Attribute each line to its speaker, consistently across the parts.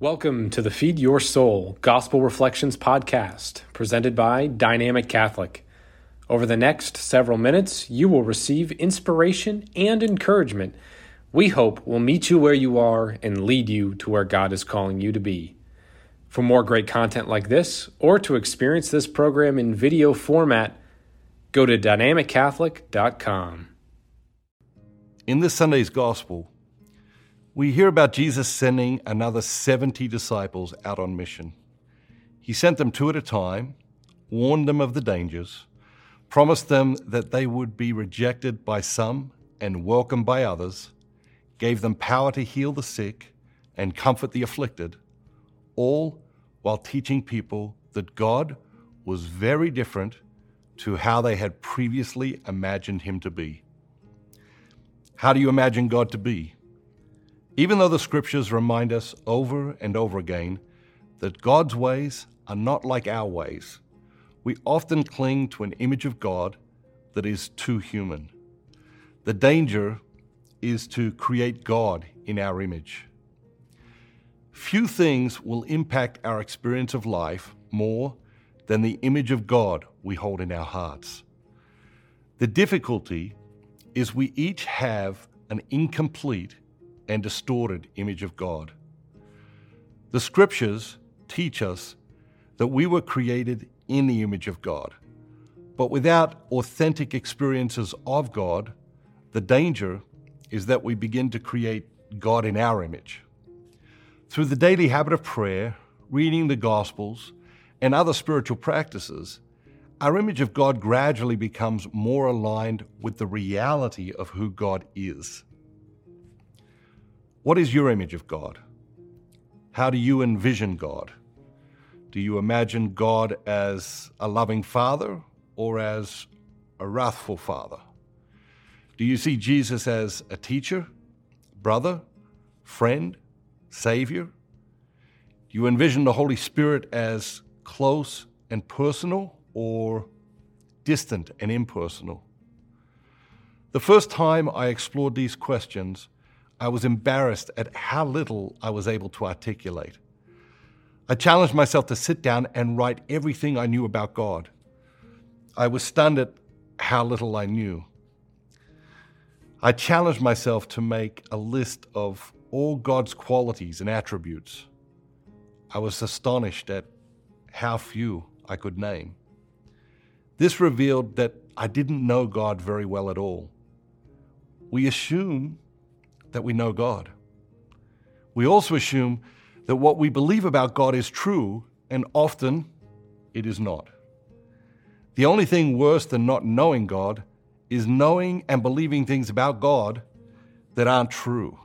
Speaker 1: Welcome to the Feed Your Soul Gospel Reflections podcast, presented by Dynamic Catholic. Over the next several minutes, you will receive inspiration and encouragement we hope will meet you where you are and lead you to where God is calling you to be. For more great content like this, or to experience this program in video format, go to dynamiccatholic.com.
Speaker 2: In this Sunday's Gospel, we hear about Jesus sending another 70 disciples out on mission. He sent them two at a time, warned them of the dangers, promised them that they would be rejected by some and welcomed by others, gave them power to heal the sick and comfort the afflicted, all while teaching people that God was very different to how they had previously imagined him to be. How do you imagine God to be? Even though the scriptures remind us over and over again that God's ways are not like our ways, we often cling to an image of God that is too human. The danger is to create God in our image. Few things will impact our experience of life more than the image of God we hold in our hearts. The difficulty is we each have an incomplete and distorted image of God. The scriptures teach us that we were created in the image of God. But without authentic experiences of God, the danger is that we begin to create God in our image. Through the daily habit of prayer, reading the Gospels, and other spiritual practices, our image of God gradually becomes more aligned with the reality of who God is. What is your image of God? How do you envision God? Do you imagine God as a loving father or as a wrathful father? Do you see Jesus as a teacher, brother, friend, savior? Do you envision the Holy Spirit as close and personal or distant and impersonal? The first time I explored these questions, I was embarrassed at how little I was able to articulate. I challenged myself to sit down and write everything I knew about God. I was stunned at how little I knew. I challenged myself to make a list of all God's qualities and attributes. I was astonished at how few I could name. This revealed that I didn't know God very well at all. We assume that we know God. We also assume that what we believe about God is true, and often it is not. The only thing worse than not knowing God is knowing and believing things about God that aren't true.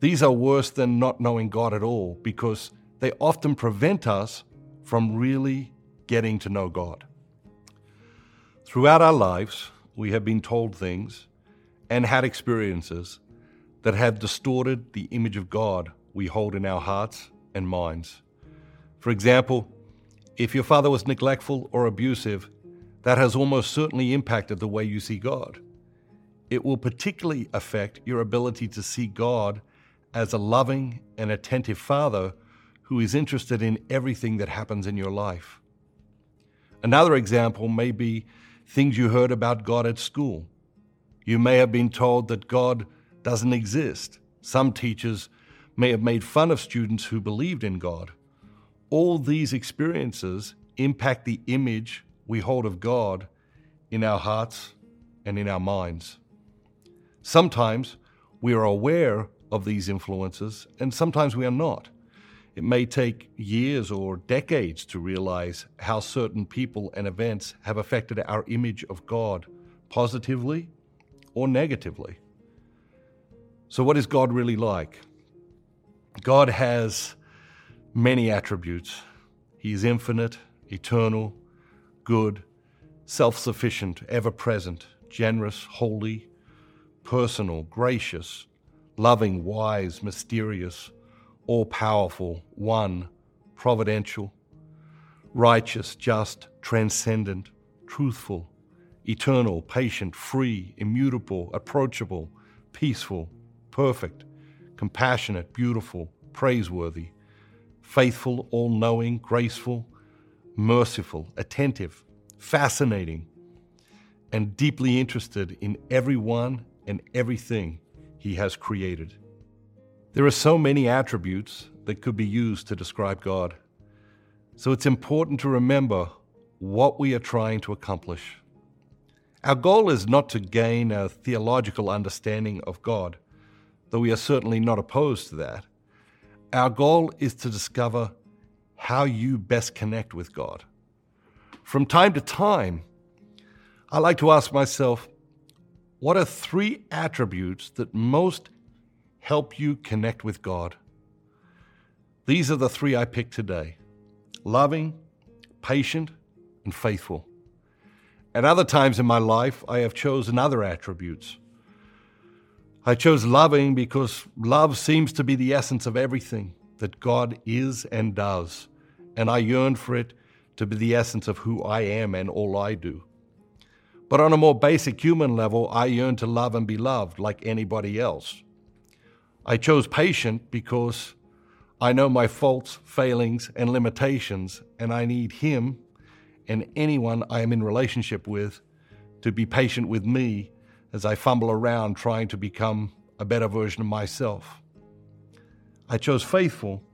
Speaker 2: These are worse than not knowing God at all because they often prevent us from really getting to know God. Throughout our lives, we have been told things and had experiences that have distorted the image of God we hold in our hearts and minds. For example, if your father was neglectful or abusive, that has almost certainly impacted the way you see God. It will particularly affect your ability to see God as a loving and attentive father who is interested in everything that happens in your life. Another example may be things you heard about God at school. You may have been told that God doesn't exist. Some teachers may have made fun of students who believed in God. All these experiences impact the image we hold of God in our hearts and in our minds. Sometimes we are aware of these influences, and sometimes we are not. It may take years or decades to realize how certain people and events have affected our image of God, positively or negatively. So, what is God really like? God has many attributes. He is infinite, eternal, good, self sufficient, ever present, generous, holy, personal, gracious, loving, wise, mysterious, all powerful, one, providential, righteous, just, transcendent, truthful, eternal, patient, free, immutable, approachable, peaceful, perfect, compassionate, beautiful, praiseworthy, faithful, all knowing, graceful, merciful, attentive, fascinating, and deeply interested in everyone and everything he has created. There are so many attributes that could be used to describe God. So it's important to remember what we are trying to accomplish. Our goal is not to gain a theological understanding of God, though we are certainly not opposed to that. Our goal is to discover how you best connect with God. From time to time, I like to ask myself, what are three attributes that most help you connect with God? These are the three I picked today loving, patient, and faithful. At other times in my life, I have chosen other attributes. I chose loving because love seems to be the essence of everything that God is and does, and I yearn for it to be the essence of who I am and all I do. But on a more basic human level, I yearn to love and be loved like anybody else. I chose patient because I know my faults, failings, and limitations, and I need Him and anyone I am in relationship with to be patient with me as I fumble around trying to become a better version of myself. I chose faithful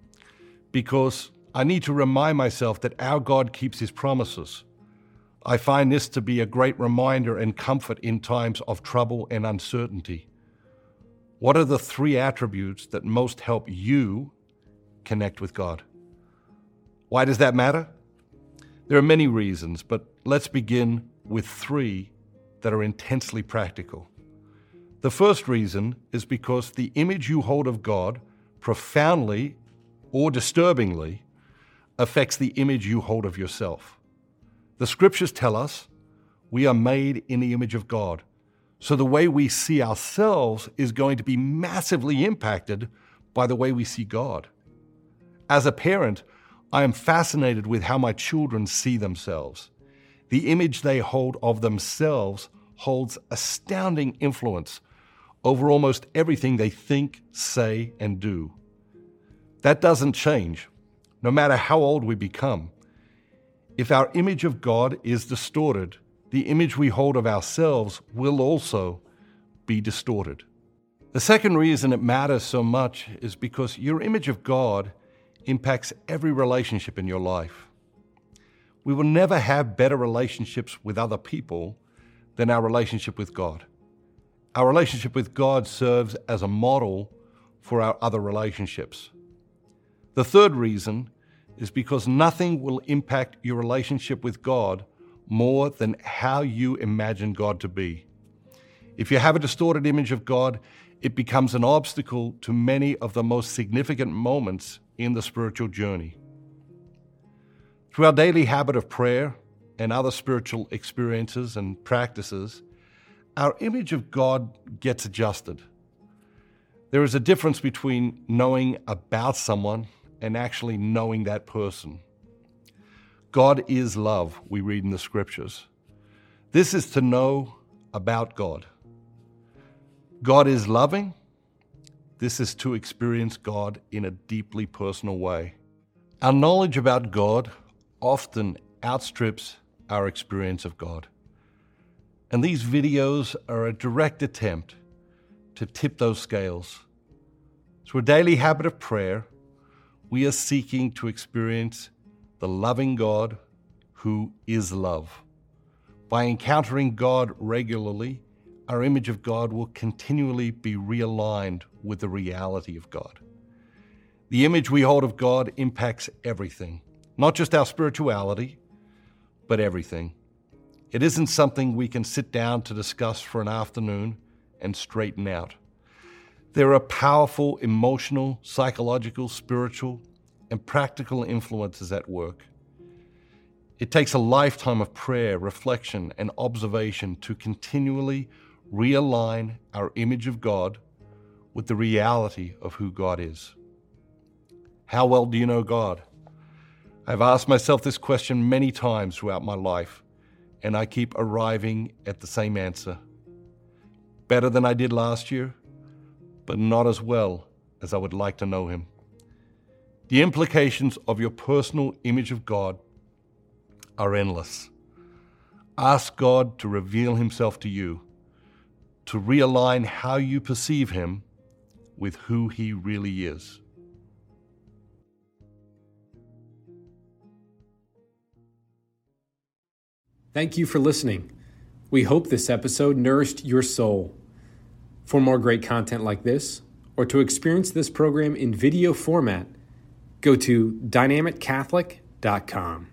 Speaker 2: because I need to remind myself that our God keeps His promises. I find this to be a great reminder and comfort in times of trouble and uncertainty. What are the three attributes that most help you connect with God? Why does that matter? There are many reasons, but let's begin with three that are intensely practical. The first reason is because the image you hold of God profoundly or disturbingly affects the image you hold of yourself. The scriptures tell us we are made in the image of God. So the way we see ourselves is going to be massively impacted by the way we see God. As a parent, I am fascinated with how my children see themselves. The image they hold of themselves holds astounding influence over almost everything they think, say, and do. That doesn't change, no matter how old we become. If our image of God is distorted, the image we hold of ourselves will also be distorted. The second reason it matters so much is because your image of God impacts every relationship in your life. We will never have better relationships with other people than our relationship with God. Our relationship with God serves as a model for our other relationships. The third reason is because nothing will impact your relationship with God more than how you imagine God to be. If you have a distorted image of God, it becomes an obstacle to many of the most significant moments in the spiritual journey. Through our daily habit of prayer and other spiritual experiences and practices, our image of God gets adjusted. There is a difference between knowing about someone and actually knowing that person. God is love, we read in the scriptures. This is to know about God. God is loving. This is to experience God in a deeply personal way. Our knowledge about God often outstrips our experience of God. And these videos are a direct attempt to tip those scales. Through a daily habit of prayer, we are seeking to experience the loving God who is love. By encountering God regularly, our image of God will continually be realigned with the reality of God. The image we hold of God impacts everything, not just our spirituality, but everything. It isn't something we can sit down to discuss for an afternoon and straighten out. There are powerful emotional, psychological, spiritual, and practical influences at work. It takes a lifetime of prayer, reflection, and observation to continually realign our image of God with the reality of who God is. How well do you know God? I've asked myself this question many times throughout my life, and I keep arriving at the same answer. Better than I did last year, but not as well as I would like to know Him. The implications of your personal image of God are endless. Ask God to reveal Himself to you, to realign how you perceive Him with who He really is.
Speaker 1: Thank you for listening. We hope this episode nourished your soul. For more great content like this, or to experience this program in video format, go to dynamiccatholic.com.